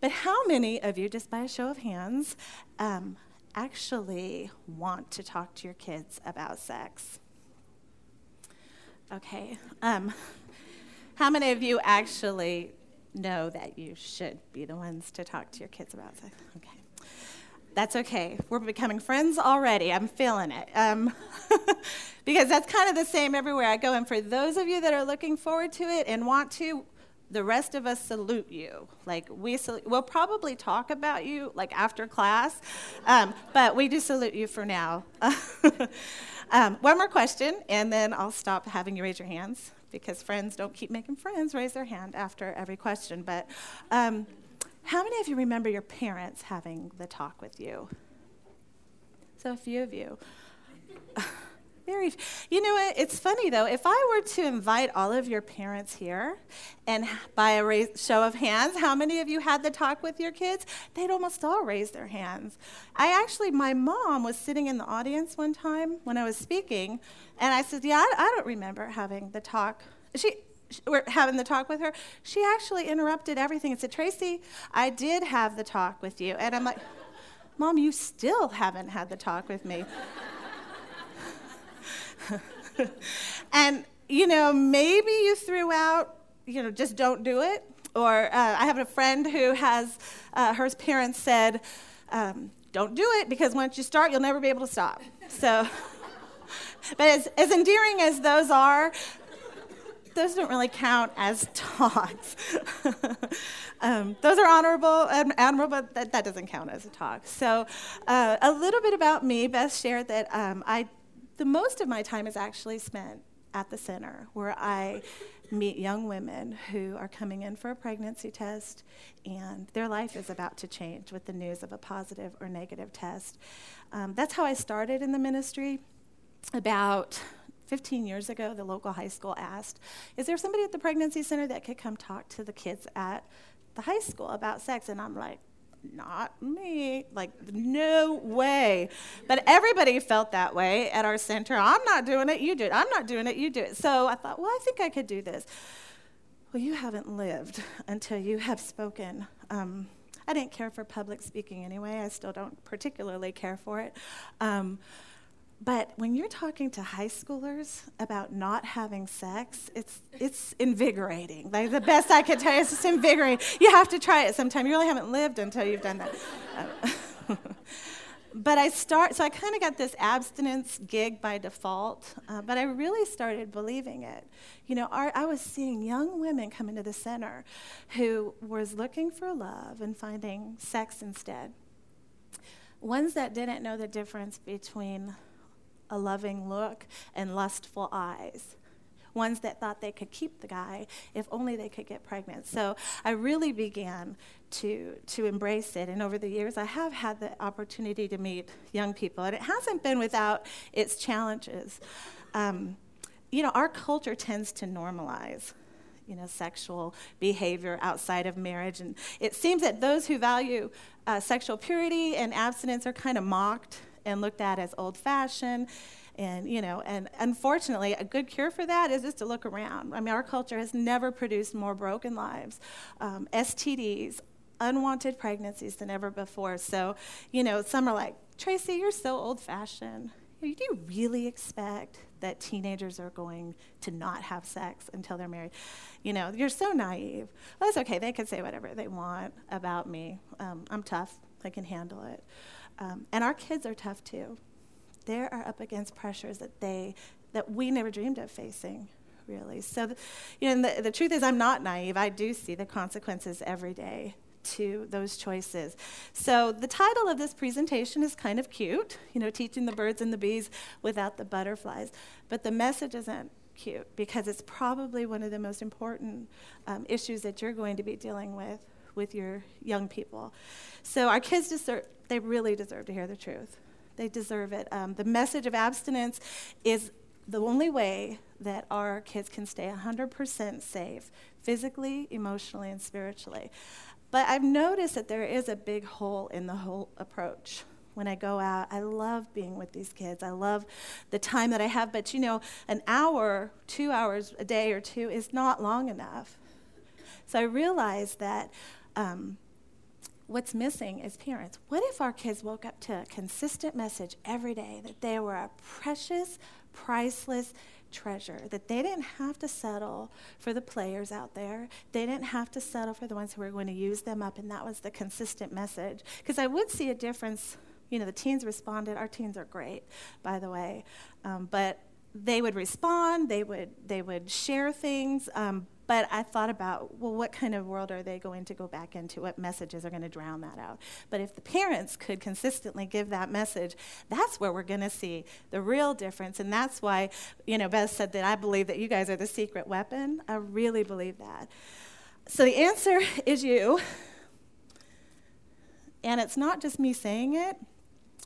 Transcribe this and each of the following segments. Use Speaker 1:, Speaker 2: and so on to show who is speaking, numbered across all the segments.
Speaker 1: But how many of you, just by a show of hands, um, actually want to talk to your kids about sex? Okay. Um, how many of you actually know that you should be the ones to talk to your kids about sex? Okay. That's okay. We're becoming friends already. I'm feeling it. Um, because that's kind of the same everywhere I go. And for those of you that are looking forward to it and want to, the rest of us salute you. Like we salute, we'll probably talk about you like after class, um, but we do salute you for now. um, one more question, and then I'll stop having you raise your hands because friends don't keep making friends raise their hand after every question. But um, how many of you remember your parents having the talk with you? So a few of you. You know what? It's funny though. If I were to invite all of your parents here, and by a raise, show of hands, how many of you had the talk with your kids? They'd almost all raise their hands. I actually, my mom was sitting in the audience one time when I was speaking, and I said, "Yeah, I, I don't remember having the talk." She, we're having the talk with her. She actually interrupted everything and said, "Tracy, I did have the talk with you," and I'm like. Mom, you still haven't had the talk with me. and, you know, maybe you threw out, you know, just don't do it. Or uh, I have a friend who has, uh, her parents said, um, don't do it because once you start, you'll never be able to stop. So, but as, as endearing as those are, those don't really count as talks. um, those are honorable and admirable, but that, that doesn't count as a talk. So, uh, a little bit about me. Beth shared that um, I the most of my time is actually spent at the center where I meet young women who are coming in for a pregnancy test and their life is about to change with the news of a positive or negative test. Um, that's how I started in the ministry. About 15 years ago, the local high school asked, Is there somebody at the pregnancy center that could come talk to the kids at the high school about sex? And I'm like, not me. Like, no way. But everybody felt that way at our center. I'm not doing it, you do it. I'm not doing it, you do it. So I thought, well, I think I could do this. Well, you haven't lived until you have spoken. Um, I didn't care for public speaking anyway. I still don't particularly care for it. Um, but when you're talking to high schoolers about not having sex, it's, it's invigorating. Like the best I can tell you, is it's invigorating. You have to try it sometime. You really haven't lived until you've done that. but I start, so I kind of got this abstinence gig by default, uh, but I really started believing it. You know, our, I was seeing young women come into the center who was looking for love and finding sex instead. Ones that didn't know the difference between a loving look and lustful eyes. Ones that thought they could keep the guy if only they could get pregnant. So I really began to, to embrace it. And over the years, I have had the opportunity to meet young people. And it hasn't been without its challenges. Um, you know, our culture tends to normalize you know, sexual behavior outside of marriage. And it seems that those who value uh, sexual purity and abstinence are kind of mocked and looked at as old fashioned and you know and unfortunately a good cure for that is just to look around i mean our culture has never produced more broken lives um, stds unwanted pregnancies than ever before so you know some are like tracy you're so old fashioned do you really expect that teenagers are going to not have sex until they're married? You know, you're so naive. Well, that's okay. They can say whatever they want about me. Um, I'm tough. I can handle it. Um, and our kids are tough too. They are up against pressures that they that we never dreamed of facing, really. So, the, you know, the, the truth is, I'm not naive. I do see the consequences every day to those choices. So the title of this presentation is kind of cute, you know, teaching the birds and the bees without the butterflies. But the message isn't cute because it's probably one of the most important um, issues that you're going to be dealing with with your young people. So our kids deserve, they really deserve to hear the truth. They deserve it. Um, the message of abstinence is the only way that our kids can stay 100% safe, physically, emotionally, and spiritually. But I've noticed that there is a big hole in the whole approach. When I go out, I love being with these kids. I love the time that I have. But you know, an hour, two hours a day or two is not long enough. So I realized that um, what's missing is parents. What if our kids woke up to a consistent message every day that they were a precious, priceless treasure, that they didn't have to settle for the players out there. They didn't have to settle for the ones who were going to use them up, and that was the consistent message. Because I would see a difference. You know, the teens responded. Our teens are great, by the way. Um, but they would respond, they would, they would share things, um, but I thought about, well, what kind of world are they going to go back into? What messages are going to drown that out? But if the parents could consistently give that message, that's where we're going to see the real difference. And that's why, you know, Beth said that I believe that you guys are the secret weapon. I really believe that. So the answer is you. And it's not just me saying it,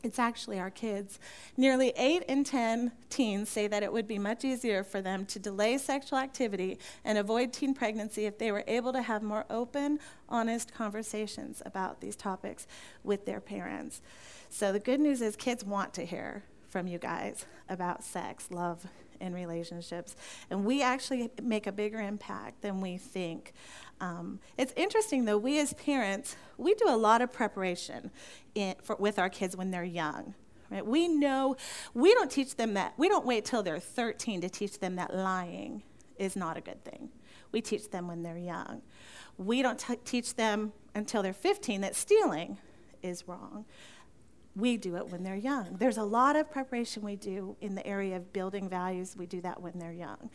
Speaker 1: it's actually our kids. Nearly 8 in 10 teens say that it would be much easier for them to delay sexual activity and avoid teen pregnancy if they were able to have more open, honest conversations about these topics with their parents. So the good news is kids want to hear from you guys about sex, love, and relationships. And we actually make a bigger impact than we think. Um, it's interesting though, we as parents, we do a lot of preparation in, for, with our kids when they're young. Right? We know, we don't teach them that, we don't wait till they're 13 to teach them that lying is not a good thing. We teach them when they're young. We don't t- teach them until they're 15 that stealing is wrong. We do it when they're young. There's a lot of preparation we do in the area of building values. We do that when they're young.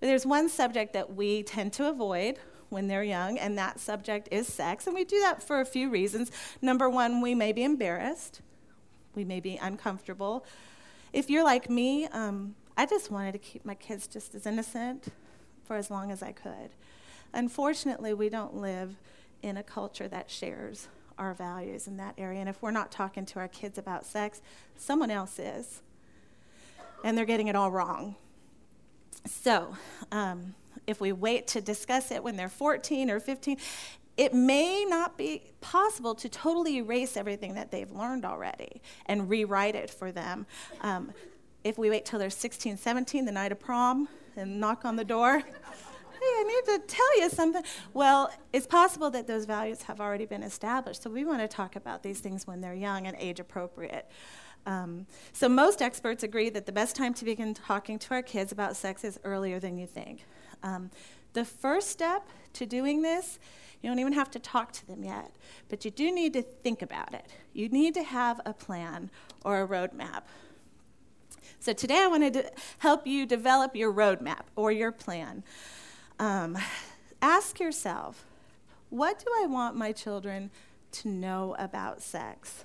Speaker 1: But there's one subject that we tend to avoid when they're young, and that subject is sex. And we do that for a few reasons. Number one, we may be embarrassed, we may be uncomfortable. If you're like me, um, I just wanted to keep my kids just as innocent for as long as I could. Unfortunately, we don't live in a culture that shares our values in that area. And if we're not talking to our kids about sex, someone else is. And they're getting it all wrong. So, um, if we wait to discuss it when they're 14 or 15, it may not be possible to totally erase everything that they've learned already and rewrite it for them. Um, if we wait till they're 16, 17, the night of prom, and knock on the door, hey, I need to tell you something. Well, it's possible that those values have already been established. So we want to talk about these things when they're young and age appropriate. Um, so most experts agree that the best time to begin talking to our kids about sex is earlier than you think. Um, the first step to doing this, you don't even have to talk to them yet, but you do need to think about it. You need to have a plan or a roadmap. So today I want to help you develop your roadmap or your plan. Um, ask yourself, what do I want my children to know about sex?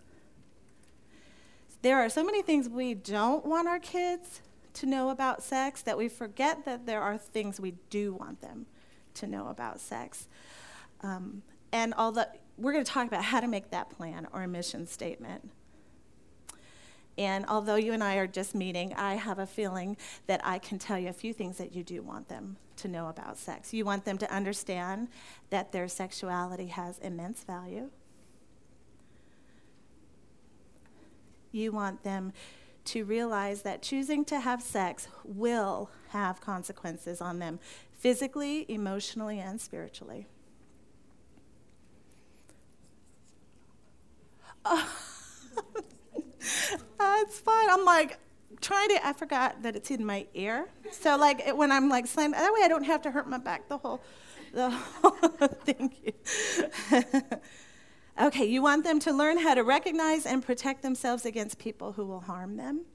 Speaker 1: There are so many things we don't want our kids to know about sex that we forget that there are things we do want them to know about sex. Um, and although we're going to talk about how to make that plan or a mission statement. And although you and I are just meeting, I have a feeling that I can tell you a few things that you do want them to know about sex. You want them to understand that their sexuality has immense value. You want them to realize that choosing to have sex will have consequences on them physically, emotionally, and spiritually. Oh, that's fine. I'm like trying to. I forgot that it's in my ear. So like it, when I'm like slammed, that way I don't have to hurt my back the whole. The whole. thank you. Okay, you want them to learn how to recognize and protect themselves against people who will harm them.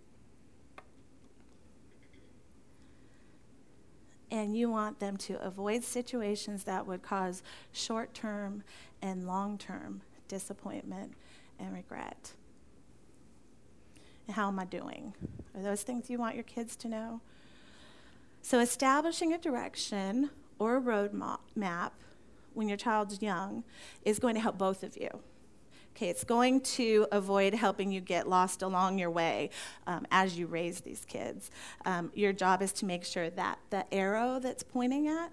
Speaker 1: And you want them to avoid situations that would cause short term and long term disappointment and regret. How am I doing? Are those things you want your kids to know? So, establishing a direction or a road map when your child's young is going to help both of you. Okay, it's going to avoid helping you get lost along your way um, as you raise these kids. Um, your job is to make sure that the arrow that's pointing at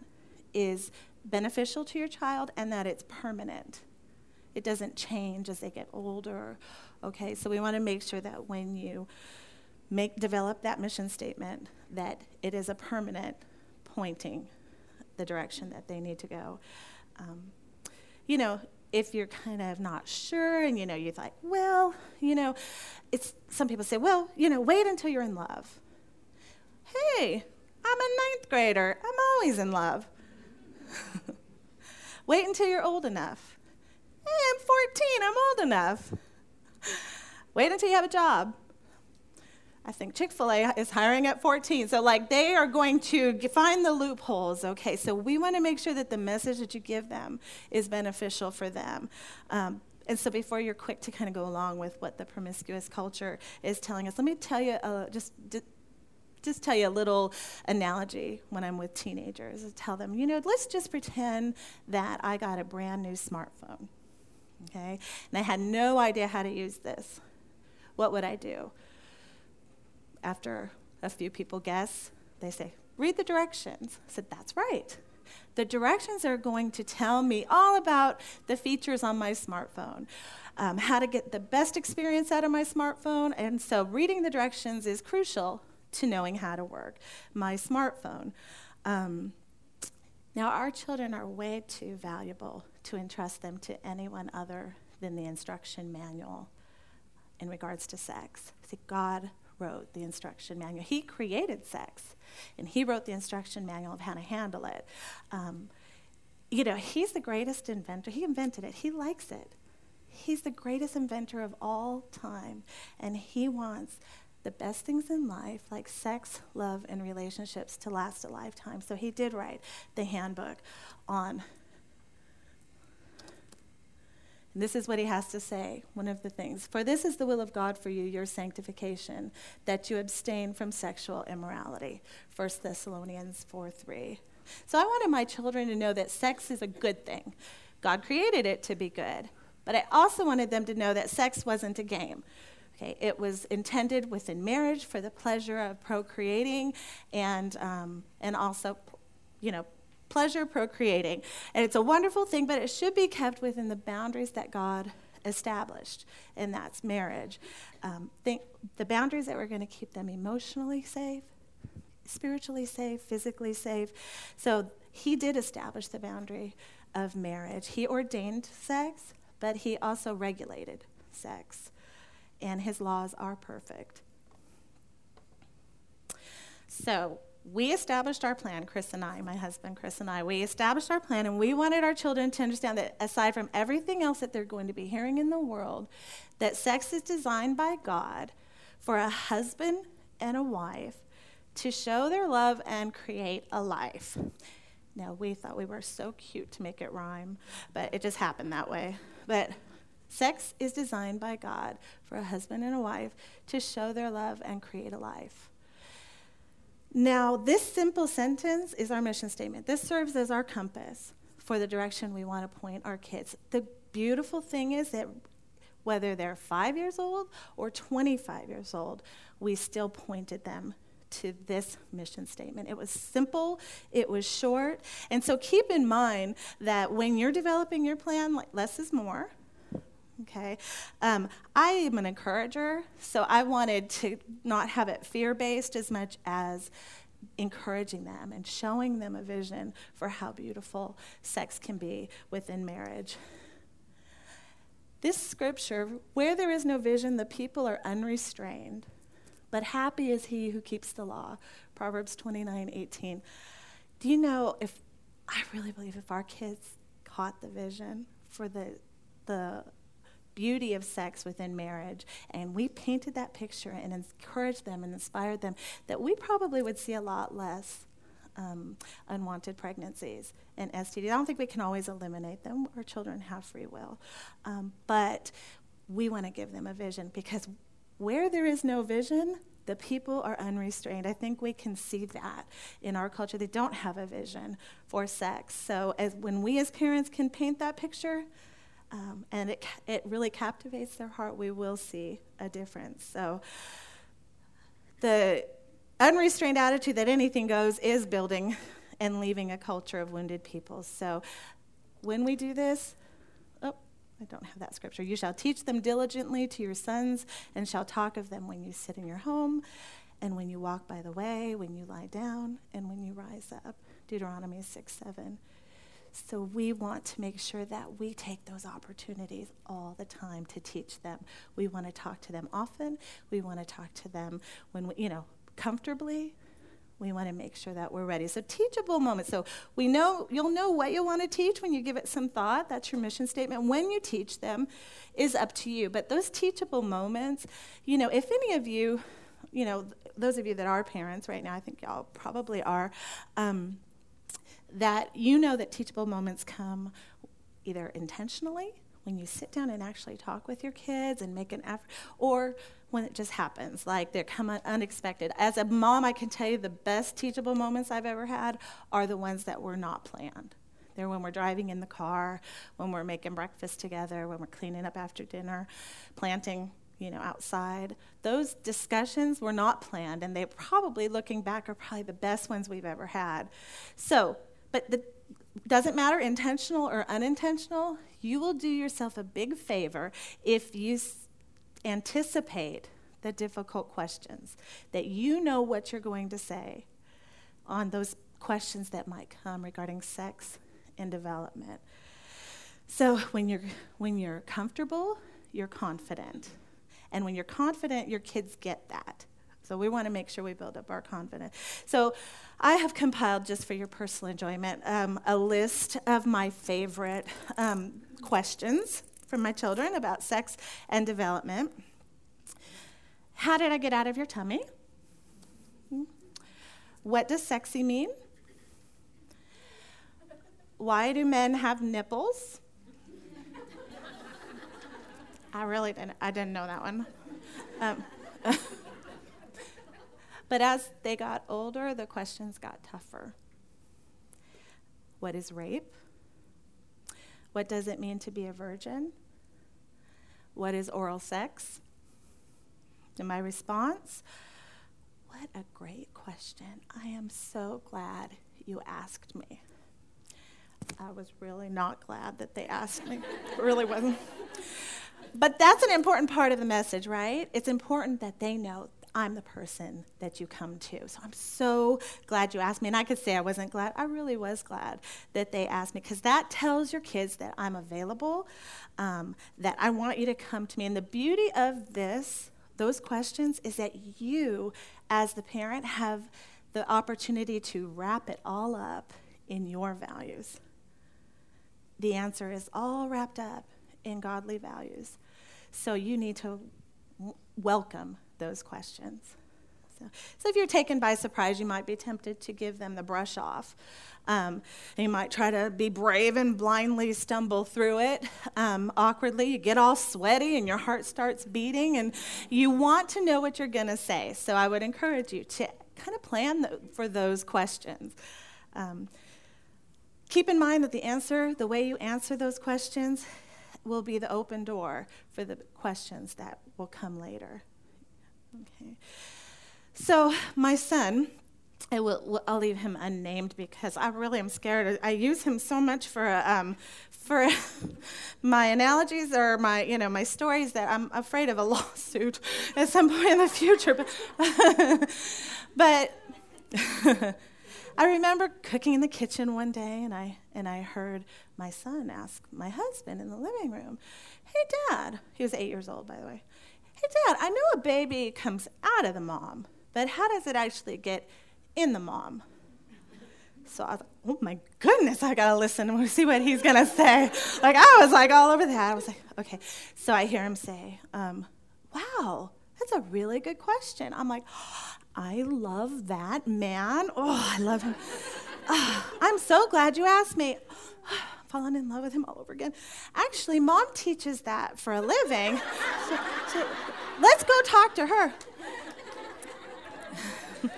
Speaker 1: is beneficial to your child and that it's permanent. It doesn't change as they get older. Okay, so we want to make sure that when you make develop that mission statement, that it is a permanent pointing the direction that they need to go. Um, you know, if you're kind of not sure and you know, you're like, well, you know, it's some people say, well, you know, wait until you're in love. Hey, I'm a ninth grader. I'm always in love. wait until you're old enough. Hey, I'm 14. I'm old enough. Wait until you have a job. I think Chick fil A is hiring at 14. So, like, they are going to find the loopholes, okay? So, we want to make sure that the message that you give them is beneficial for them. Um, and so, before you're quick to kind of go along with what the promiscuous culture is telling us, let me tell you uh, just. just tell you a little analogy when I'm with teenagers. I tell them, you know, let's just pretend that I got a brand new smartphone, okay? And I had no idea how to use this. What would I do? after a few people guess, they say, read the directions. I said, that's right. The directions are going to tell me all about the features on my smartphone, um, how to get the best experience out of my smartphone. And so, reading the directions is crucial to knowing how to work my smartphone. Um, now, our children are way too valuable to entrust them to anyone other than the instruction manual in regards to sex. See, God wrote the instruction manual. He created sex, and he wrote the instruction manual of how to handle it. Um, you know, he's the greatest inventor. He invented it, he likes it. He's the greatest inventor of all time, and he wants the best things in life, like sex, love, and relationships, to last a lifetime. So he did write the handbook on and this is what he has to say, one of the things. For this is the will of God for you, your sanctification, that you abstain from sexual immorality. 1 Thessalonians 4 3. So I wanted my children to know that sex is a good thing. God created it to be good. But I also wanted them to know that sex wasn't a game. Okay, it was intended within marriage for the pleasure of procreating and, um, and also, you know, pleasure procreating. And it's a wonderful thing, but it should be kept within the boundaries that God established, and that's marriage. Um, think the boundaries that we're going to keep them emotionally safe, spiritually safe, physically safe. So he did establish the boundary of marriage. He ordained sex, but he also regulated sex, and his laws are perfect. So, we established our plan, Chris and I, my husband Chris and I, we established our plan and we wanted our children to understand that aside from everything else that they're going to be hearing in the world, that sex is designed by God for a husband and a wife to show their love and create a life. Now, we thought we were so cute to make it rhyme, but it just happened that way. But sex is designed by God for a husband and a wife to show their love and create a life. Now, this simple sentence is our mission statement. This serves as our compass for the direction we want to point our kids. The beautiful thing is that whether they're five years old or 25 years old, we still pointed them to this mission statement. It was simple, it was short. And so keep in mind that when you're developing your plan, less is more. Okay, um, I am an encourager, so I wanted to not have it fear based as much as encouraging them and showing them a vision for how beautiful sex can be within marriage. This scripture, where there is no vision, the people are unrestrained, but happy is he who keeps the law. Proverbs 29 18. Do you know if I really believe if our kids caught the vision for the, the beauty of sex within marriage, and we painted that picture and encouraged them and inspired them, that we probably would see a lot less um, unwanted pregnancies and STDs. I don't think we can always eliminate them. Our children have free will. Um, but we want to give them a vision because where there is no vision, the people are unrestrained. I think we can see that in our culture. They don't have a vision for sex. So as when we as parents can paint that picture, um, and it, it really captivates their heart, we will see a difference. So, the unrestrained attitude that anything goes is building and leaving a culture of wounded people. So, when we do this, oh, I don't have that scripture. You shall teach them diligently to your sons, and shall talk of them when you sit in your home, and when you walk by the way, when you lie down, and when you rise up. Deuteronomy 6 7. So we want to make sure that we take those opportunities all the time to teach them. We want to talk to them often. We want to talk to them when we, you know, comfortably. We want to make sure that we're ready. So teachable moments. So we know you'll know what you want to teach when you give it some thought. That's your mission statement. When you teach them is up to you. But those teachable moments, you know, if any of you, you know, those of you that are parents right now, I think y'all probably are. Um, that you know that teachable moments come either intentionally when you sit down and actually talk with your kids and make an effort, or when it just happens, like they come unexpected. As a mom, I can tell you the best teachable moments I've ever had are the ones that were not planned. They're when we're driving in the car, when we're making breakfast together, when we're cleaning up after dinner, planting, you know, outside. Those discussions were not planned, and they probably, looking back, are probably the best ones we've ever had. So, but the doesn't matter intentional or unintentional, you will do yourself a big favor if you s- anticipate the difficult questions, that you know what you're going to say on those questions that might come regarding sex and development. So when you're when you're comfortable, you're confident. And when you're confident, your kids get that. So we want to make sure we build up our confidence. So I have compiled, just for your personal enjoyment, um, a list of my favorite um, questions from my children about sex and development. How did I get out of your tummy? What does sexy mean? Why do men have nipples? I really didn't. I didn't know that one. Um, but as they got older, the questions got tougher. What is rape? What does it mean to be a virgin? What is oral sex? And my response, what a great question. I am so glad you asked me. I was really not glad that they asked me. it really wasn't. But that's an important part of the message, right? It's important that they know I'm the person that you come to. So I'm so glad you asked me. And I could say I wasn't glad. I really was glad that they asked me because that tells your kids that I'm available, um, that I want you to come to me. And the beauty of this, those questions, is that you, as the parent, have the opportunity to wrap it all up in your values. The answer is all wrapped up in godly values. So you need to w- welcome those questions. So, so, if you're taken by surprise, you might be tempted to give them the brush off. Um, you might try to be brave and blindly stumble through it um, awkwardly. You get all sweaty and your heart starts beating, and you want to know what you're going to say. So I would encourage you to kind of plan for those questions. Um, keep in mind that the answer, the way you answer those questions, will be the open door for the questions that will come later. Okay. So, my son, I will, I'll leave him unnamed because I really am scared. I use him so much for, um, for my analogies or my, you know, my stories that I'm afraid of a lawsuit at some point in the future. But, but I remember cooking in the kitchen one day, and I and I heard my son ask my husband in the living room, "Hey, Dad," he was eight years old, by the way. Hey, Dad, I know a baby comes out of the mom, but how does it actually get in the mom? So I was like, oh my goodness, I gotta listen and see what he's gonna say. Like, I was like all over that. I was like, okay. So I hear him say, um, wow, that's a really good question. I'm like, I love that man. Oh, I love him. Oh, I'm so glad you asked me. fallen in love with him all over again. Actually, mom teaches that for a living. So, so let's go talk to her.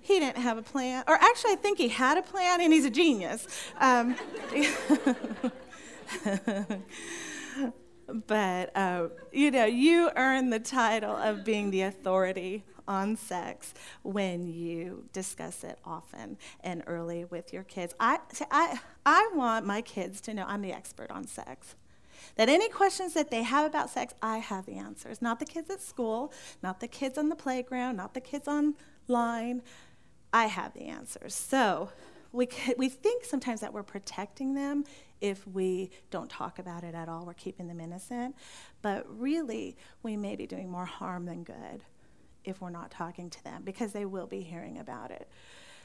Speaker 1: he didn't have a plan, or actually, I think he had a plan, and he's a genius. Um, but uh, you know, you earn the title of being the authority on sex when you discuss it often and early with your kids. I, I, I want my kids to know I'm the expert on sex. That any questions that they have about sex, I have the answers. Not the kids at school, not the kids on the playground, not the kids online. I have the answers. So we, we think sometimes that we're protecting them if we don't talk about it at all. We're keeping them innocent. But really, we may be doing more harm than good if we're not talking to them because they will be hearing about it.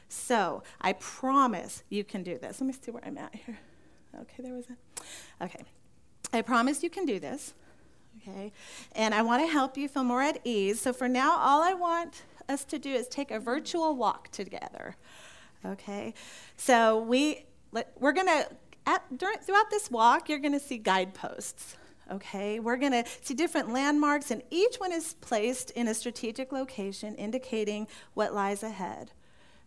Speaker 1: So I promise you can do this. Let me see where I'm at here. Okay, there was a. Okay. I promise you can do this. Okay. And I want to help you feel more at ease. So for now, all I want us to do is take a virtual walk together. Okay. So we we're going to throughout this walk, you're going to see guideposts. Okay, we're going to see different landmarks, and each one is placed in a strategic location indicating what lies ahead.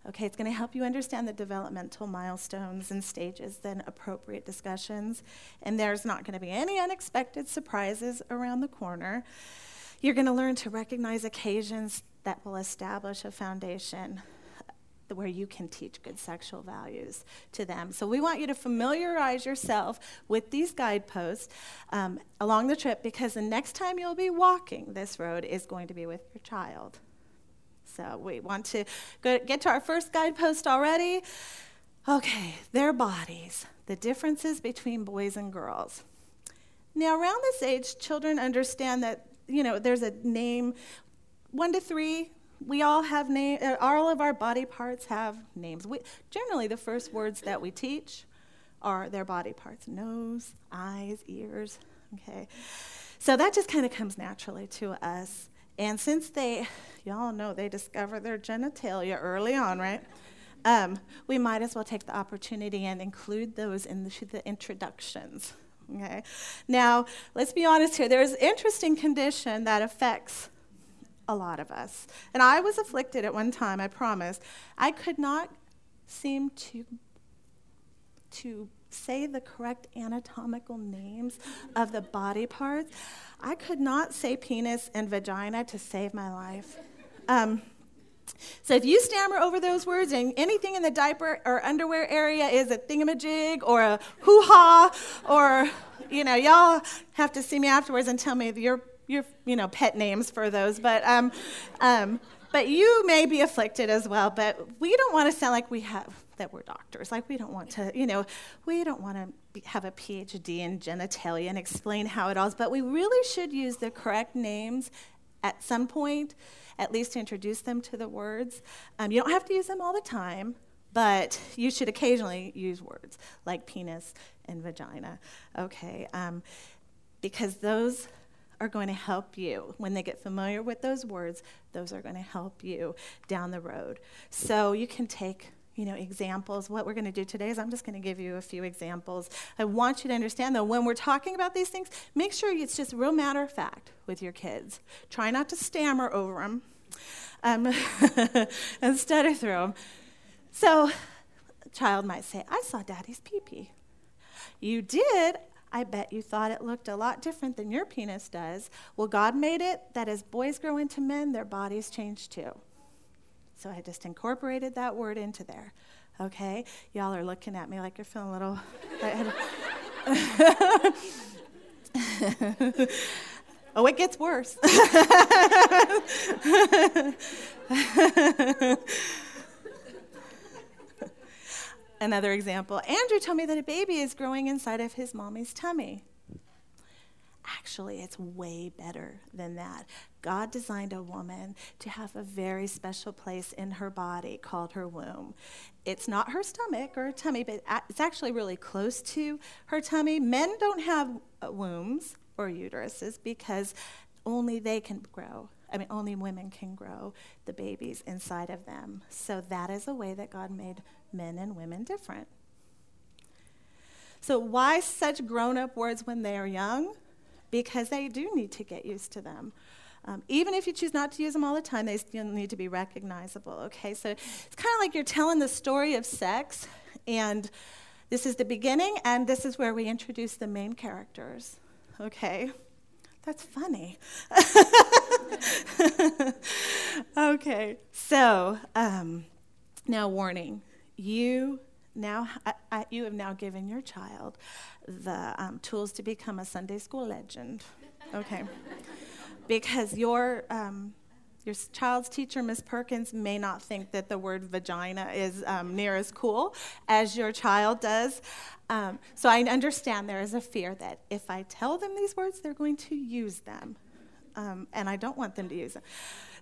Speaker 1: Okay, it's going to help you understand the developmental milestones and stages, then appropriate discussions. And there's not going to be any unexpected surprises around the corner. You're going to learn to recognize occasions that will establish a foundation where you can teach good sexual values to them. So we want you to familiarize yourself with these guideposts um, along the trip because the next time you'll be walking this road is going to be with your child. So we want to get to our first guidepost already. Okay, their bodies, the differences between boys and girls. Now, around this age, children understand that, you know, there's a name, one to three, we all have names, uh, all of our body parts have names. We, generally, the first words that we teach are their body parts nose, eyes, ears. Okay. So that just kind of comes naturally to us. And since they, y'all know, they discover their genitalia early on, right? Um, we might as well take the opportunity and include those in the, the introductions. Okay. Now, let's be honest here. There's interesting condition that affects a lot of us. And I was afflicted at one time, I promise. I could not seem to, to say the correct anatomical names of the body parts. I could not say penis and vagina to save my life. Um, so if you stammer over those words and anything in the diaper or underwear area is a thingamajig or a hoo-ha or, you know, y'all have to see me afterwards and tell me your your you know pet names for those, but um, um, but you may be afflicted as well. But we don't want to sound like we have that we're doctors. Like we don't want to, you know, we don't want to have a PhD in genitalia and explain how it all is. But we really should use the correct names at some point, at least to introduce them to the words. Um, you don't have to use them all the time. But you should occasionally use words like penis and vagina, okay? Um, because those are going to help you. When they get familiar with those words, those are going to help you down the road. So you can take you know, examples. What we're going to do today is I'm just going to give you a few examples. I want you to understand, though, when we're talking about these things, make sure it's just real matter of fact with your kids. Try not to stammer over them um, and stutter through them. So, a child might say, I saw daddy's pee pee. You did? I bet you thought it looked a lot different than your penis does. Well, God made it that as boys grow into men, their bodies change too. So I just incorporated that word into there. Okay? Y'all are looking at me like you're feeling a little. oh, it gets worse. Another example Andrew told me that a baby is growing inside of his mommy's tummy. Actually, it's way better than that. God designed a woman to have a very special place in her body called her womb. It's not her stomach or her tummy, but it's actually really close to her tummy. Men don't have uh, wombs or uteruses because only they can grow. I mean, only women can grow the babies inside of them. So that is a way that God made men and women different. So, why such grown up words when they are young? Because they do need to get used to them. Um, even if you choose not to use them all the time, they still need to be recognizable, okay? So, it's kind of like you're telling the story of sex, and this is the beginning, and this is where we introduce the main characters, okay? That's funny. okay, so um, now warning you now I, you have now given your child the um, tools to become a Sunday school legend. Okay, because your um, your child's teacher, Miss Perkins, may not think that the word vagina is um, near as cool as your child does. Um, so I understand there is a fear that if I tell them these words, they're going to use them. Um, and I don't want them to use them.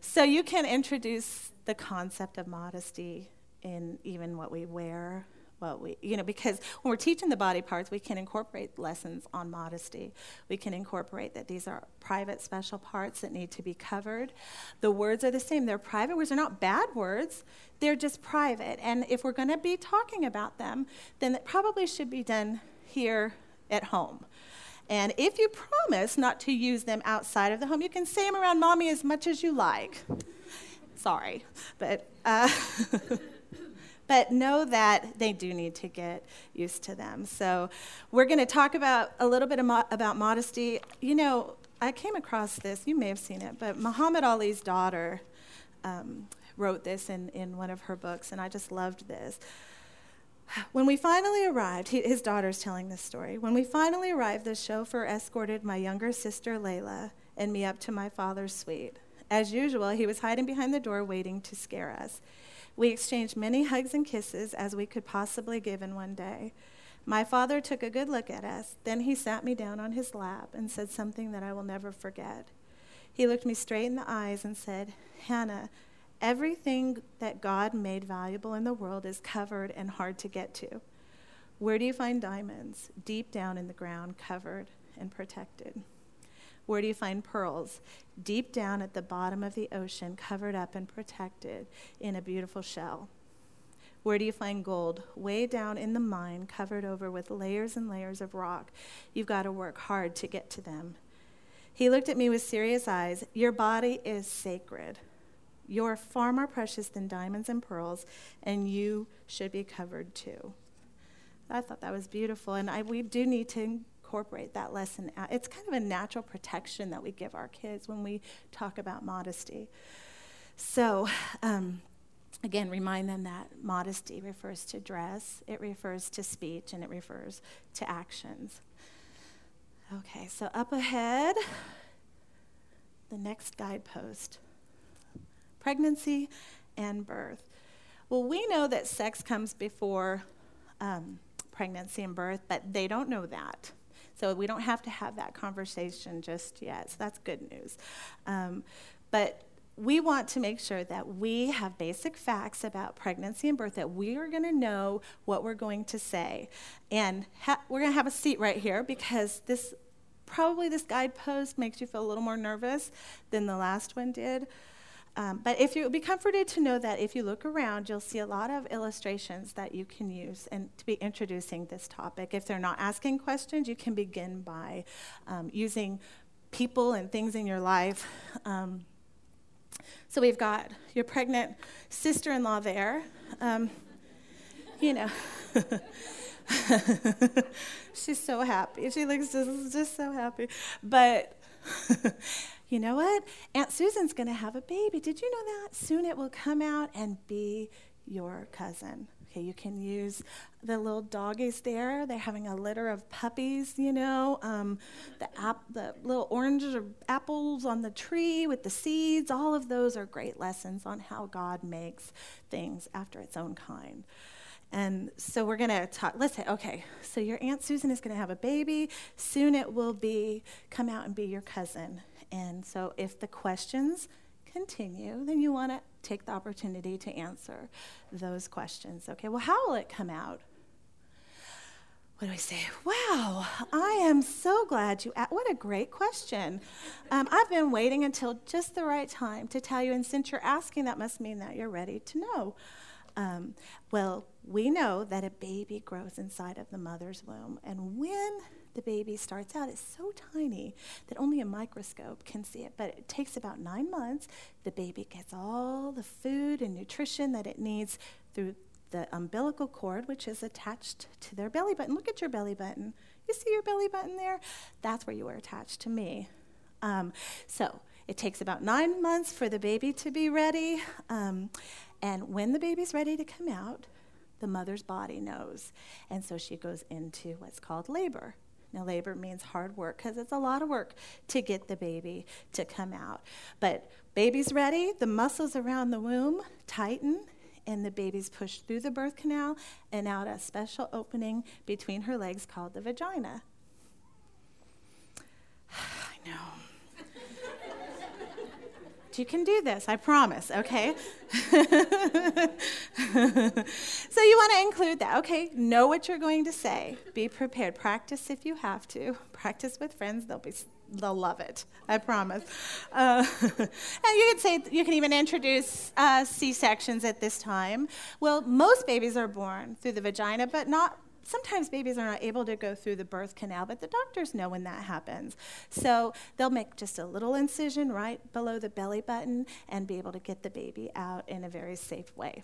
Speaker 1: So you can introduce the concept of modesty in even what we wear, what we, you know, because when we're teaching the body parts, we can incorporate lessons on modesty. We can incorporate that these are private, special parts that need to be covered. The words are the same. They're private words. They're not bad words. They're just private. And if we're going to be talking about them, then it probably should be done here at home. And if you promise not to use them outside of the home, you can say them around mommy as much as you like. Sorry, but. Uh, but know that they do need to get used to them. So, we're going to talk about a little bit about modesty. You know, I came across this, you may have seen it, but Muhammad Ali's daughter um, wrote this in, in one of her books, and I just loved this. When we finally arrived, he, his daughter's telling this story. When we finally arrived, the chauffeur escorted my younger sister, Laila, and me up to my father's suite. As usual, he was hiding behind the door waiting to scare us. We exchanged many hugs and kisses as we could possibly give in one day. My father took a good look at us. Then he sat me down on his lap and said something that I will never forget. He looked me straight in the eyes and said, Hana, everything that God made valuable in the world is covered and hard to get to. Where do you find diamonds? Deep down in the ground, covered and protected. Where do you find pearls? Deep down at the bottom of the ocean, covered up and protected in a beautiful shell. Where do you find gold? Way down in the mine, covered over with layers and layers of rock. You've got to work hard to get to them. He looked at me with serious eyes. Your body is sacred. You're far more precious than diamonds and pearls, and you should be covered too. I thought that was beautiful, and I, we do need to incorporate that lesson. It's kind of a natural protection that we give our kids when we talk about modesty. So, um, again, remind them that modesty refers to dress, it refers to speech, and it refers to actions. Okay, so up ahead, the next guidepost pregnancy and birth. Well, we know that sex comes before um, pregnancy and birth, but they don't know that. So we don't have to have that conversation just yet. So that's good news. Um, but we want to make sure that we have basic facts about pregnancy and birth that we are going to know what we're going to say. And ha- we're going to have a seat right here because this probably this guidepost makes you feel a little more nervous than the last one did. Um, but if you'll be comforted to know that if you look around, you'll see a lot of illustrations that you can use and to be introducing this topic. If they're not asking questions, you can begin by um, using people and things in your life. Um, so we've got your pregnant sister-in-law there. Um, you know. She's so happy. She looks just, just so happy. But you know what? Aunt Susan's going to have a baby. Did you know that? Soon it will come out and be your cousin. Okay, you can use the little doggies there. They're having a litter of puppies, you know, um, the, ap- the little oranges or apples on the tree with the seeds. All of those are great lessons on how God makes things after its own kind. And so we're going to talk. Let's say, okay, so your Aunt Susan is going to have a baby. Soon it will be, come out and be your cousin. And so if the questions continue, then you want to take the opportunity to answer those questions. Okay, well, how will it come out? What do I say? Wow, I am so glad you asked. What a great question. Um, I've been waiting until just the right time to tell you, and since you're asking, that must mean that you're ready to know. Um, well, we know that a baby grows inside of the mother's womb, and when the baby starts out, it's so tiny that only a microscope can see it. But it takes about nine months. The baby gets all the food and nutrition that it needs through the umbilical cord, which is attached to their belly button. Look at your belly button. You see your belly button there? That's where you were attached to me. Um, so it takes about nine months for the baby to be ready. Um, and when the baby's ready to come out, the mother's body knows. And so she goes into what's called labor. Now, labor means hard work because it's a lot of work to get the baby to come out. But baby's ready, the muscles around the womb tighten, and the baby's pushed through the birth canal and out a special opening between her legs called the vagina. I know. You can do this, I promise, okay? so you want to include that. Okay, know what you're going to say. Be prepared. Practice if you have to. Practice with friends, they'll be they'll love it. I promise. Uh, and you could say you can even introduce uh, C sections at this time. Well, most babies are born through the vagina, but not sometimes babies are not able to go through the birth canal, but the doctors know when that happens. So they'll make just a little incision right below the belly button and be able to get the baby out in a very safe way.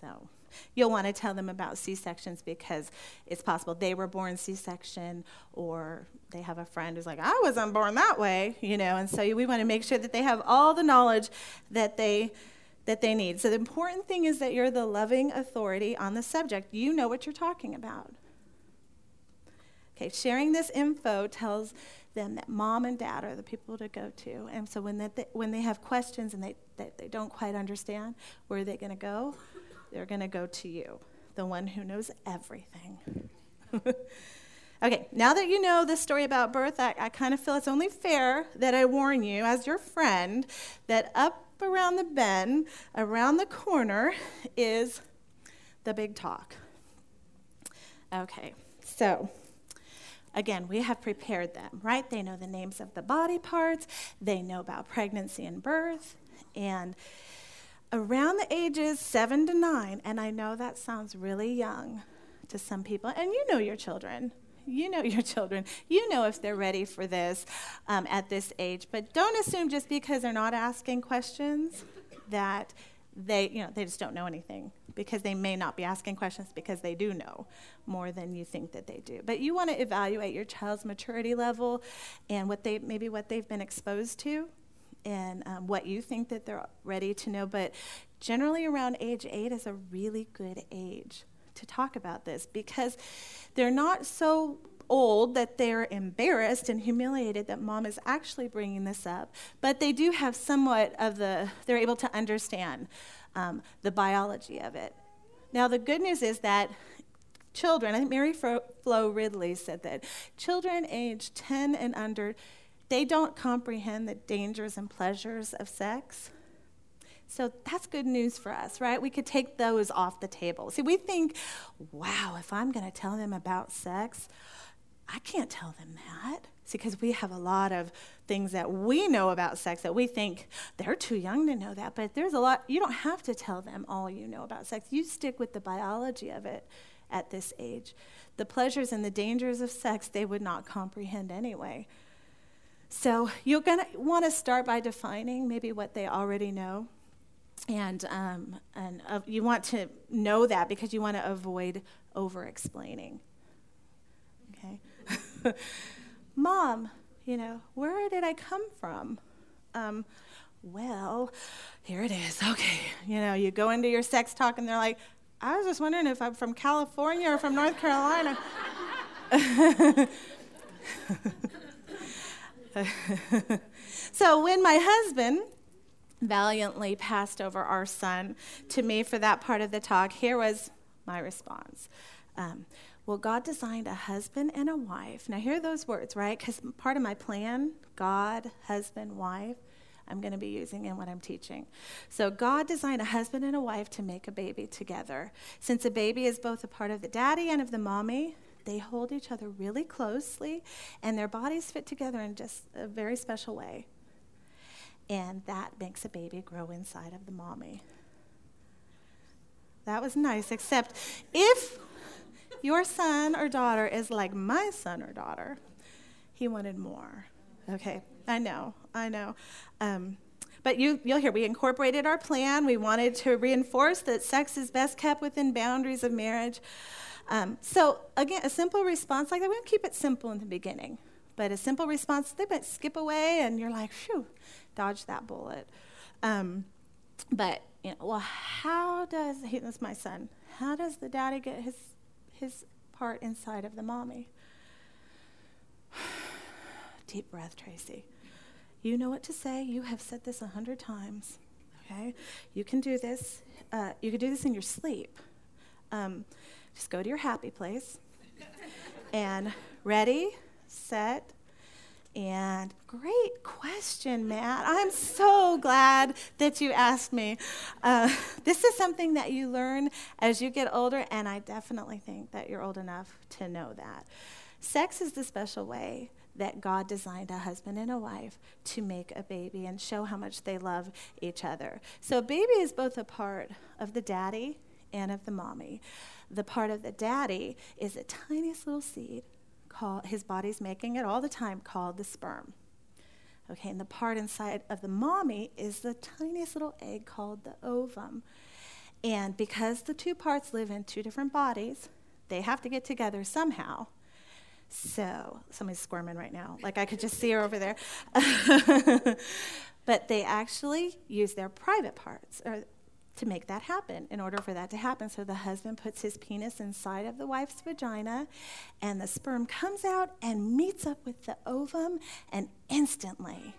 Speaker 1: So you'll want to tell them about C sections because it's possible they were born C section or they have a friend who's like, I wasn't born that way, you know, and so we want to make sure that they have all the knowledge that they that they need. So the important thing is that you're the loving authority on the subject. You know what you're talking about. Okay, sharing this info tells them that mom and dad are the people to go to. And so when, that they, when they have questions and they, they don't quite understand, where are they going to go? They're going to go to you, the one who knows everything. okay, now that you know the story about birth, I, I kind of feel it's only fair that I warn you, as your friend, that up around the bend, around the corner, is the big talk. Okay, so again, we have prepared them, right? They know the names of the body parts, they know about pregnancy and birth, and around the ages seven to nine, and I know that sounds really young to some people, and you know your children you know your children. You know if they're ready for this um, at this age. But don't assume just because they're not asking questions that they, you know, they just don't know anything because they may not be asking questions because they do know more than you think that they do. But you want to evaluate your child's maturity level and what they maybe what they've been exposed to and um, what you think that they're ready to know. But generally, around age eight is a really good age to talk about this because they're not so old that they're embarrassed and humiliated that mom is actually bringing this up, but they do have somewhat of the, they're able to understand um, the biology of it. Now, the good news is that children, I think Mary Flo Ridley said that children aged 10 and under, they don't comprehend the dangers and pleasures of sex. So that's good news for us, right? We could take those off the table. See, we think, wow, if I'm going to tell them about sex, I can't tell them that. See, because we have a lot of things that we know about sex that we think they're too young to know that. But there's a lot, you don't have to tell them all you know about sex. You stick with the biology of it at this age. The pleasures and the dangers of sex, they would not comprehend anyway. So you're going to want to start by defining maybe what they already know and um, and uh, you want to know that because you want to avoid over explaining okay? Mom you know where did i come from? Um, well here it is. Okay. You know you go into your sex talk and they're like i was just wondering if i'm from california or from north carolina. So when my husband valiantly passed over our son to me for that part of the talk, here was my response. Um, well, God designed a husband and a wife. Now, hear those words, right? Because part of my plan, God, husband, wife, I'm going to be using in what I'm teaching. So, God designed a husband and a wife to make a baby together. Since a baby is both a part of the daddy and of the mommy, they hold each other really closely, and their bodies fit together in just a very special way and that makes a baby grow inside of the mommy. That was nice, except if your son or daughter is like my son or daughter, he wanted more. Okay, I know, I know. Um, but you, you'll hear we incorporated our plan. We wanted to reinforce that sex is best kept within boundaries of marriage. Um, so, again, a simple response like that, we don't keep it simple in the beginning. But a simple response, they might skip away, and you're like, phew, dodge that bullet. Um, but you know, well, how does? That's my son. How does the daddy get his his part inside of the mommy? deep breath, Tracy. You know what to say. You have said this a hundred times. Okay? You can do this. Uh, you can do this in your sleep. Um, just go to your happy place and ready, set, and great question, Matt. I'm so glad that you asked me. Uh, this is something that you learn as you get older, and I definitely think that you're old enough to know that. Sex is the special way that God designed a husband and a wife to make a baby and show how much they love each other. So, a baby is both a part of the daddy and of the mommy. The part of the daddy is a tiniest little seed his body's making it all the time, called the sperm. Okay, and the part inside of the mommy is the tiniest little egg called the ovum. And because the two parts live in two different bodies, they have to get together somehow. So, somebody's squirming right now. Like I could just see her over there. but they actually use their private parts, or to make that happen, in order for that to happen. So the husband puts his penis inside of the wife's vagina, and the sperm comes out and meets up with the ovum, and instantly,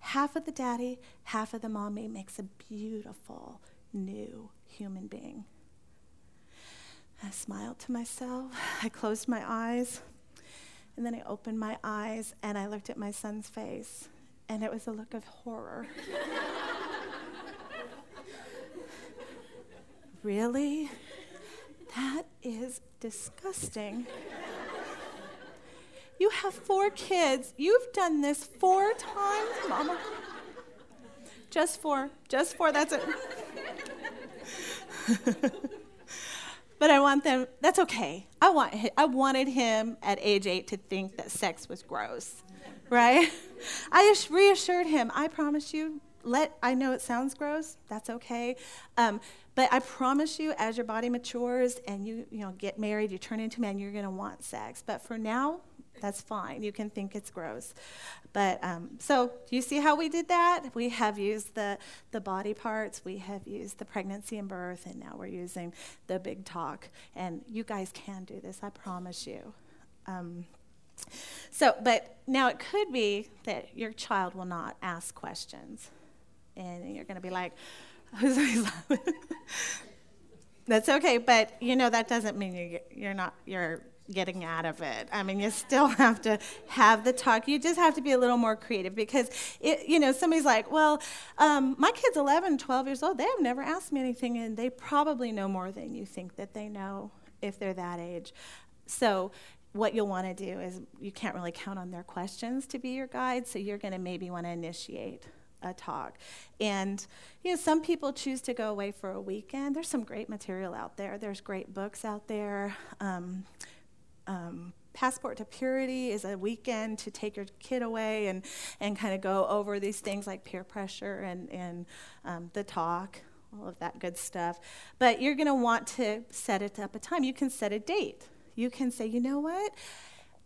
Speaker 1: half of the daddy, half of the mommy makes a beautiful new human being. I smiled to myself. I closed my eyes. And then I opened my eyes and I looked at my son's face, and it was a look of horror. Really? That is disgusting. You have four kids. You've done this four times, Mama. Just four. Just four. That's it. but I want them. That's okay. I want. I wanted him at age eight to think that sex was gross, right? I reassured him. I promise you. Let I know it sounds gross. That's okay. Um, but I promise you, as your body matures and you, you know, get married, you turn into man, you're going to want sex. But for now, that's fine. You can think it's gross. But um, so, do you see how we did that? We have used the, the body parts, we have used the pregnancy and birth, and now we're using the big talk. And you guys can do this, I promise you. Um, so, but now it could be that your child will not ask questions. And you're going to be like, That's okay, but you know that doesn't mean you, you're not you're getting out of it. I mean, you still have to have the talk. You just have to be a little more creative because, it, you know, somebody's like, well, um, my kid's 11, 12 years old. They have never asked me anything, and they probably know more than you think that they know if they're that age. So, what you'll want to do is you can't really count on their questions to be your guide, so you're going to maybe want to initiate a talk. And you know, some people choose to go away for a weekend. There's some great material out there. There's great books out there. Um, um, Passport to Purity is a weekend to take your kid away and, and kind of go over these things like peer pressure and, and um, the talk, all of that good stuff. But you're going to want to set it up a time. You can set a date. You can say, you know what?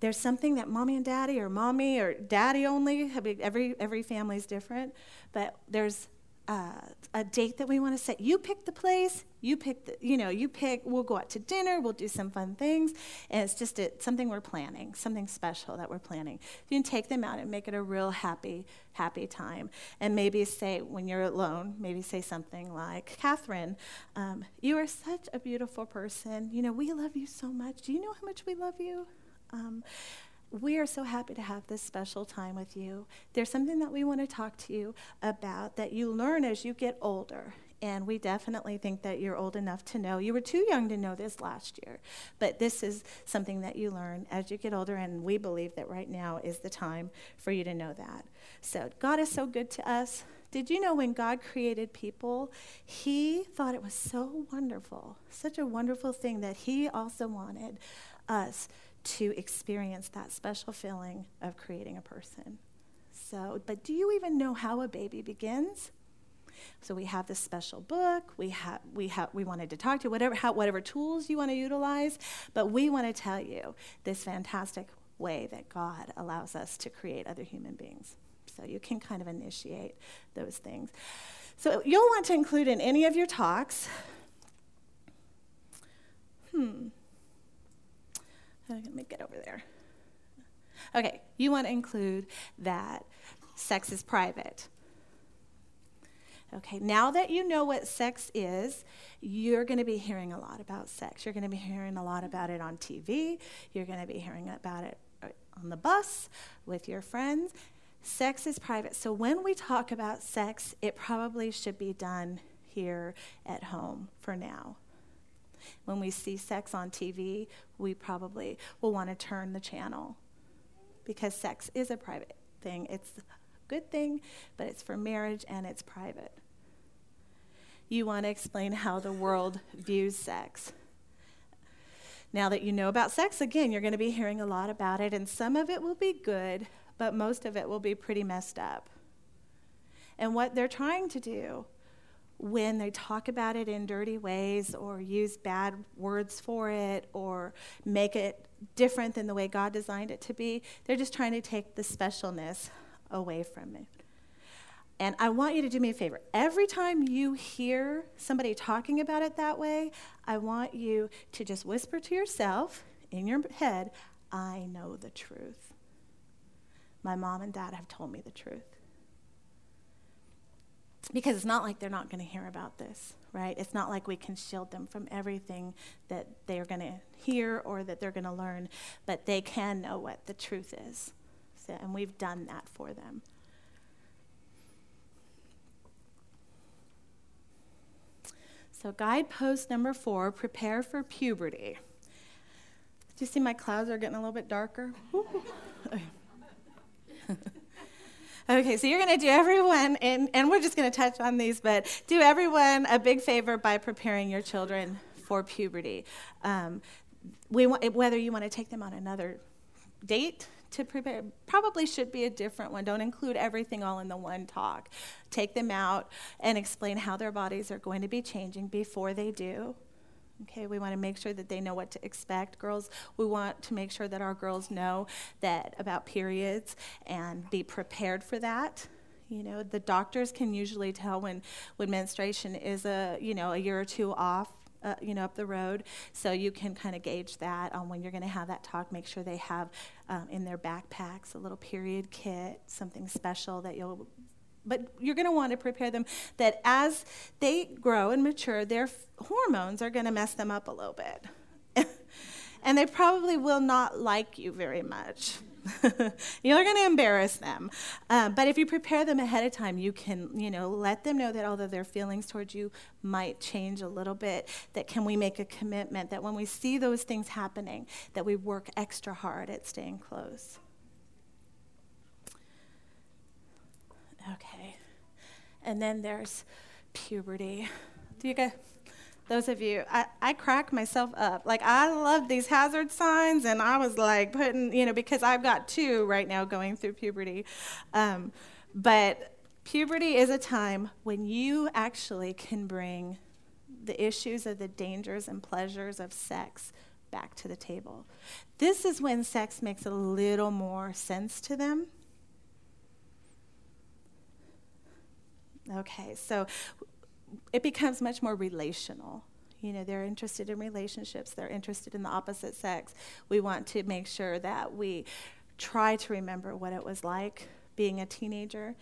Speaker 1: There's something that mommy and daddy or mommy or daddy only every every family is different but there's uh, a date that we want to set. You pick the place you pick the you know you pick we'll go out to dinner we'll do some fun things and it's just a, something we're planning something special that we're planning. You can take them out and make it a real happy happy time. And maybe say when you're alone maybe say something like catherine um, you are such a beautiful person. You know we love you so much. Do you know how much we love you um, we are so happy to have this special time with you. There's something that we want to talk to you about that you learn as you get older. And we definitely think that you're old enough to know. You were too young to know this last year. But this is something that you learn as you get older. And we believe that right now is the time for you to know that. So, God is so good to us. Did you know when God created people, He thought it was so wonderful, such a wonderful thing that He also wanted us to experience that special feeling of creating a person. So, but do you even know how a baby begins? So we have this special book. We have we have we wanted to talk to you, whatever how, whatever tools you want to utilize, but we want to tell you this fantastic way that God allows us to create other human beings. So you can kind of initiate those things. So you'll want to include in any of your talks. Hmm. Let me get over there. Okay, you want to include that sex is private. Okay, now that you know what sex is, you're going to be hearing a lot about sex. You're going to be hearing a lot about it on TV. You're going to be hearing about it uh, on the bus with your friends. Sex is private. So when we talk about sex, it probably should be done here at home for now. When we see sex on TV, we probably will want to turn the channel because sex is a private thing. It's a good thing, but it's for marriage and it's private. You want to explain how the world views sex. Now that you know about sex, again, you're going to be hearing a lot about it, and some of it will be good, but most of it will be pretty messed up. And what they're trying to do when they talk about it in dirty ways or use bad words for it or make it different than the way God designed it to be, they're just trying to take the specialness away from it. And I want you to do me a favor. Every time you hear somebody talking about it that way, I want you to just whisper to yourself in your head, I know the truth. My mom and dad have told me the truth because it's not like they're not going to hear about this, right? It's not like we can shield them from everything that they're going to hear or that they're going to learn, but they can know what the truth is. So, and we've done that for them. So, guidepost number four prepare for puberty. Do you see my clouds are getting a little bit darker? Okay, so you're going to do everyone, and, and we're just going to touch on these, but do everyone a big favor by preparing your children for puberty. Um, we want, whether you want to take them on another date to prepare, probably should be a different one. Don't include everything all in the one talk. Take them out and explain how their bodies are going to be changing before they do. Okay, we want to make sure that they know what to expect. Girls, we want to make sure that our girls know that about periods and be prepared for that. You know, the doctors can usually tell when, when menstruation is a, you know, a year or two off uh, you know, up the road. So you can kind of gauge that on when you're going to have that talk. Make sure they have um, in their backpacks a little period kit, something special that you'll but you're going to want to prepare them that as they grow and mature, their f- hormones are going to mess them up a little bit. and they probably will not like you very much. You're going to embarrass them. Uh, but if you prepare them ahead of time, you can, you know, let them know that although their feelings towards you might change a little bit, that can we make a commitment that when we see those things happening, that we work extra hard at staying close. Okay. And then there's puberty. Do you get those of you, I, I crack myself up. Like, I love these hazard signs, and I was like putting, you know, because I've got two right now going through puberty. Um, but puberty is a time when you actually can bring the issues of the dangers and pleasures of sex back to the table. This is when sex makes a little more sense to them Okay, so it becomes much more relational. You know, they're interested in relationships, they're interested in the opposite sex. We want to make sure that we try to remember what it was like being a teenager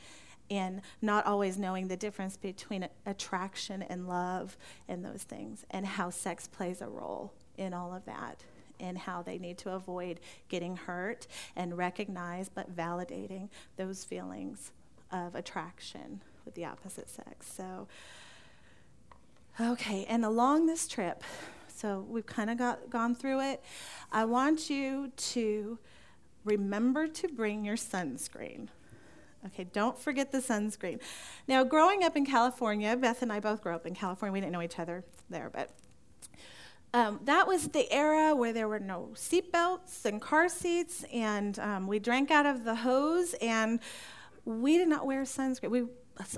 Speaker 1: and not always knowing the difference between attraction and love and those things, and how sex plays a role in all of that, and how they need to avoid getting hurt and recognize but validating those feelings of attraction with the opposite sex. So, okay, and along this trip, so we've kind of got gone through it. I want you to remember to bring your sunscreen. Okay, don't forget the sunscreen. Now, growing up in California, Beth and I both grew up in California. We didn't know each other there, but um, that was the era where there were no seatbelts and car seats, and um, we drank out of the hose, and we did not wear sunscreen. We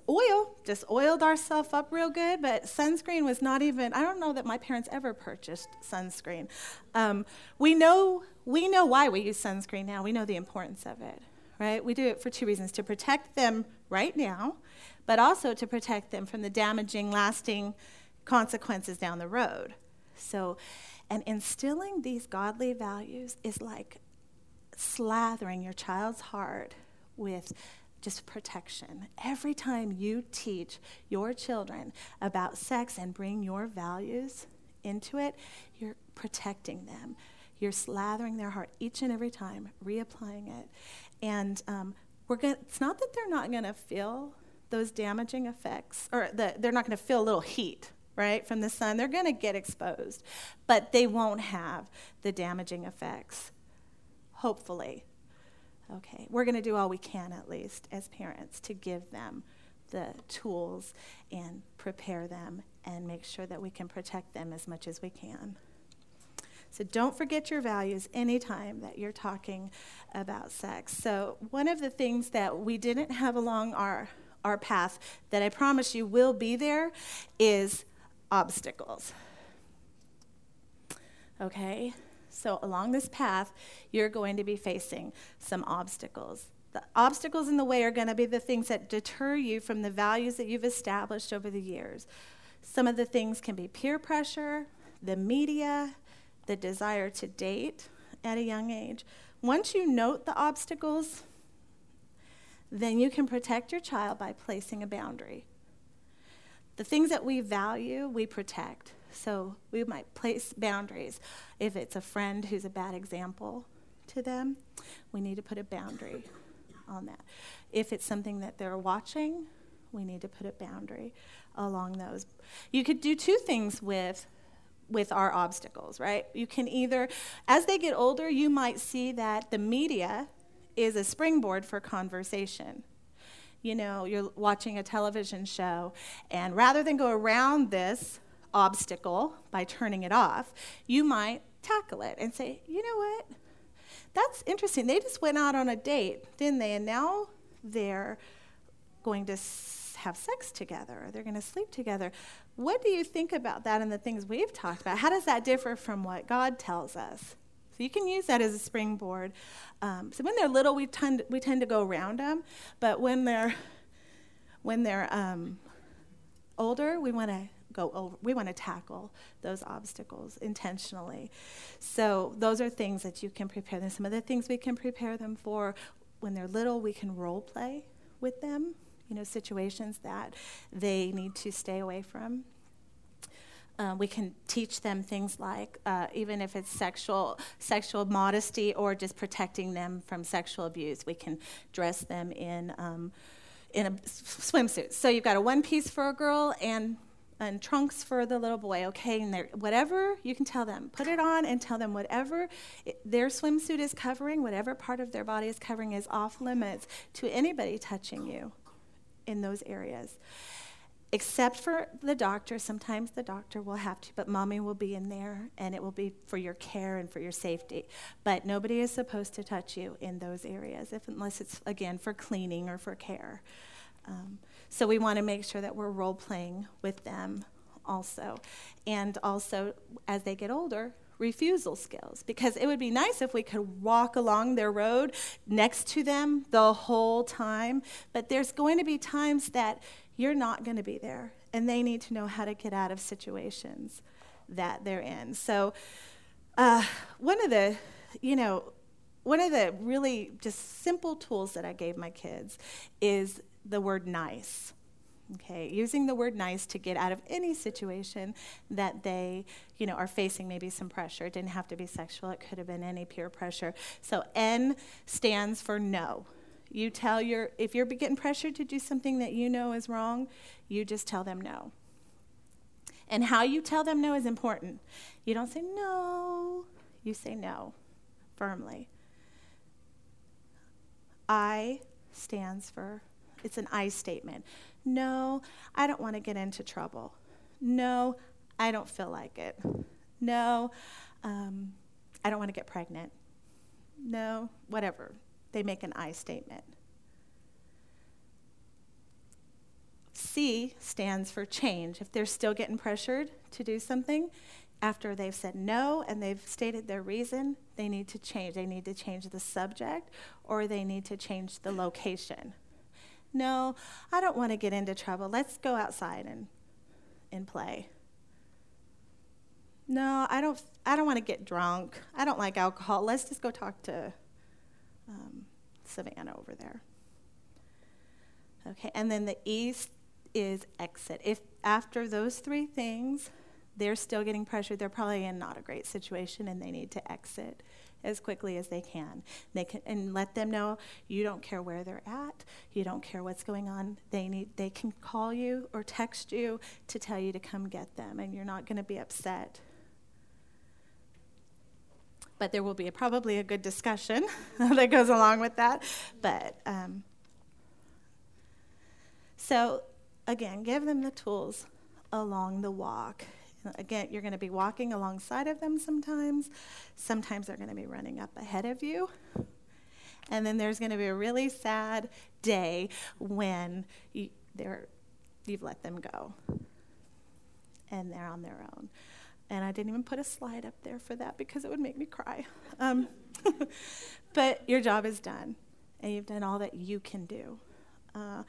Speaker 1: oil, just oiled ourselves up real good, but sunscreen was not even, I don't know that my parents ever purchased sunscreen. Um, we, know, we know why we use sunscreen now, we know the importance of it, right? We do it for two reasons to protect them right now, but also to protect them from the damaging, lasting consequences down the road. So, and instilling these godly values is like slathering your child's heart with just protection. Every time you teach your children about sex and bring your values into it, you're protecting them. You're slathering their heart each and every time, reapplying it. And um, we're gonna, it's not that they're not going to feel those damaging effects, or the, they're not going to feel a little heat, right, from the sun. They're going to get exposed, but they won't have the damaging effects, hopefully. Okay, we're going to do all we can, at least, as parents, to give them the tools and prepare them and make sure that we can protect them as much as we can. So don't forget your values anytime that you're talking about sex. So, one of the things that we didn't have along our, our path that I promise you will be there is obstacles. Okay? So, along this path, you're going to be facing some obstacles. The obstacles in the way are going to be the things that deter you from the values that you've established over the years. Some of the things can be peer pressure, the media, the desire to date at a young age. Once you note the obstacles, then you can protect your child by placing a boundary. The things that we value, we protect. So we might place boundaries. If it's a friend who's a bad example to them, we need to put a boundary on that. If it's something that they're watching, we need to put a boundary along those. You could do two things with with our obstacles, right? You can either, as they get older, you might see that the media is a springboard for conversation. You know, you're watching a television show, and rather than go around this obstacle by turning it off, you might tackle it and say, you know what? That's interesting. They just went out on a date, didn't they? And now they're going to have sex together, or they're going to sleep together. What do you think about that and the things we've talked about? How does that differ from what God tells us? So you can use that as a springboard. Um, so when they're little, we tend we tend to go around them, but when they're when they're um, older, we want to go over. We want to tackle those obstacles intentionally. So those are things that you can prepare them. Some of the things we can prepare them for when they're little, we can role play with them you know, situations that they need to stay away from. Uh, we can teach them things like, uh, even if it's sexual sexual modesty or just protecting them from sexual abuse, we can dress them in um, in a swimsuit. So you've got a one piece for a girl and and trunks for the little boy. Okay, and whatever you can tell them, put it on and tell them whatever it, their swimsuit is covering, whatever part of their body is covering, is off limits to anybody touching you in those areas. Except for the doctor, sometimes the doctor will have to, but mommy will be in there and it will be for your care and for your safety. But nobody is supposed to touch you in those areas, if, unless it's, again, for cleaning or for care. Um, so we want to make sure that we're role playing with them also. And also, as they get older, refusal skills because it would be nice if we could walk along their road next to them the whole time, but there's going to be times that you're not going to be there and they need to know how to get out of situations that they're in. So, uh, one of the, you know, one of the really just simple tools that I gave my kids is the word nice. Okay, using the word nice to get out of any situation that they, you know, are facing maybe some pressure. It didn't have to be sexual, it could have been any peer pressure. So N stands for no. You tell your, if you're getting pressured to do something that you know is wrong, you just tell them no. And how you tell them no is important. You don't say no, you say no firmly. I stands for, it's an I statement. No, I don't want to get into trouble. No, I don't feel like it. No, um, I don't want to get pregnant. No, whatever. They make an I statement. C stands for change. If they're still getting pressured to do something, after they've said no and they've stated their reason, they need to change. They need to change the subject or they need to change the location. No, I don't want to get into trouble. Let's go outside and, and play. No, I don't I don't want to get drunk. I don't like alcohol. Let's just go talk to um, Savannah over there. Okay, and then the east is exit. If after those three things, they're still getting pressured, they're probably in not a great situation and they need to exit as quickly as they can. They can and let them know you don't care where they're at, you don't care what's going on. They need they can call you or text you to tell you to come get them and you're not going to be upset. But there will be a, probably a good discussion that goes along with that. But um, so again, give them the tools along the walk. Again, you're going to be walking alongside of them sometimes. Sometimes they're going to be running up ahead of you. And then there's going to be a really sad day when you, they're, you've let them go and they're on their own. And I didn't even put a slide up there for that because it would make me cry. Um, but your job is done, and you've done all that you can do. Uh,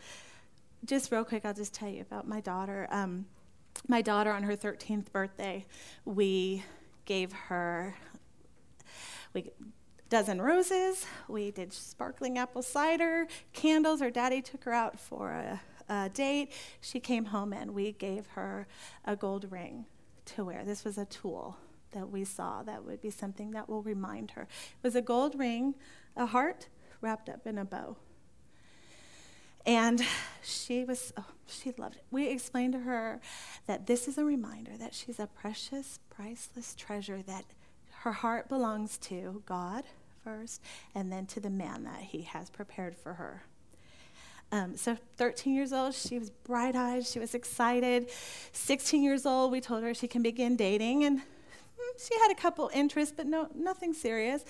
Speaker 1: just real quick, I'll just tell you about my daughter. Um, my daughter on her 13th birthday, we gave her we dozen roses. We did sparkling apple cider, candles. Her daddy took her out for a, a date. She came home and we gave her a gold ring to wear. This was a tool that we saw that would be something that will remind her. It was a gold ring, a heart wrapped up in a bow. And she was, oh, she loved it. We explained to her that this is a reminder that she's a precious, priceless treasure, that her heart belongs to God first, and then to the man that He has prepared for her. Um, so, 13 years old, she was bright eyed, she was excited. 16 years old, we told her she can begin dating, and mm, she had a couple interests, but no, nothing serious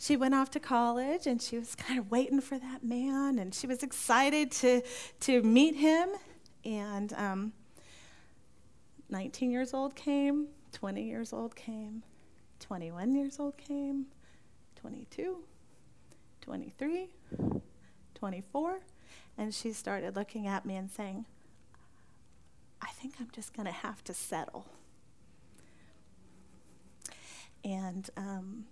Speaker 1: she went off to college and she was kind of waiting for that man and she was excited to, to meet him. And um, 19 years old came 20 years old came 21 years old came 22 23 24 and she started looking at me and saying i think i'm just going to have to settle. And um,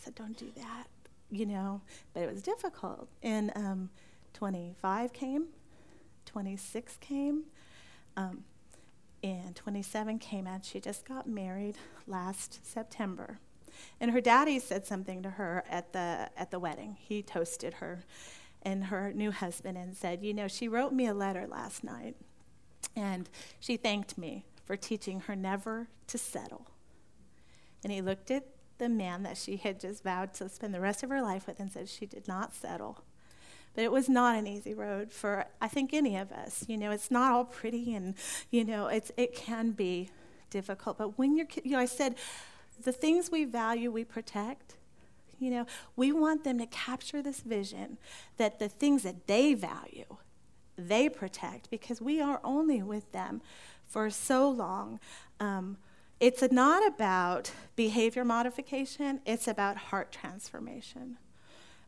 Speaker 1: said, don't do that, you know. But it was difficult. And um, 25 came, 26 came, um, and 27 came, and she just got married last September. And her daddy said something to her at the, at the wedding. He toasted her and her new husband and said, You know, she wrote me a letter last night, and she thanked me for teaching her never to settle. And he looked at the man that she had just vowed to spend the rest of her life with and said she did not settle. But it was not an easy road for, I think, any of us. You know, it's not all pretty and, you know, it's, it can be difficult. But when you're, you know, I said, the things we value, we protect. You know, we want them to capture this vision that the things that they value, they protect because we are only with them for so long. Um, it's not about behavior modification, it's about heart transformation.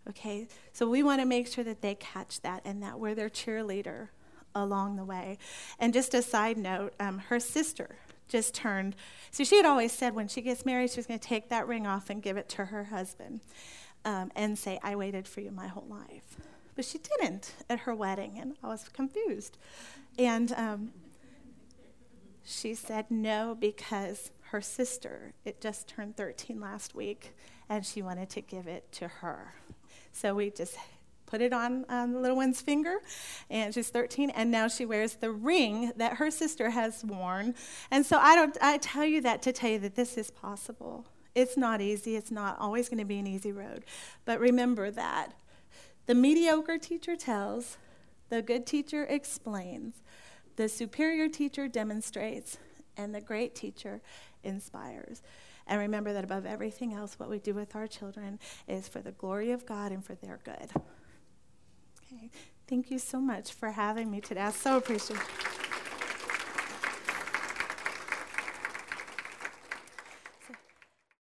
Speaker 1: Okay, so we want to make sure that they catch that and that we're their cheerleader along the way. And just a side note, um, her sister just turned, so she had always said when she gets married, she was going to take that ring off and give it to her husband um, and say, I waited for you my whole life. But she didn't at her wedding, and I was confused. And um, she said no because her sister, it just turned 13 last week, and she wanted to give it to her. So we just put it on, the little one's finger, and she's 13, and now she wears the ring that her sister has worn. And so I don't I tell you that to tell you that this is possible. It's not easy. It's not always going to be an easy road. But remember that the mediocre teacher tells, the good teacher explains, the superior teacher demonstrates, and the great teacher inspires. And remember that above everything else, what we do with our children is for the glory of God and for their good. Okay. Thank you so much for having me today. I so appreciate it.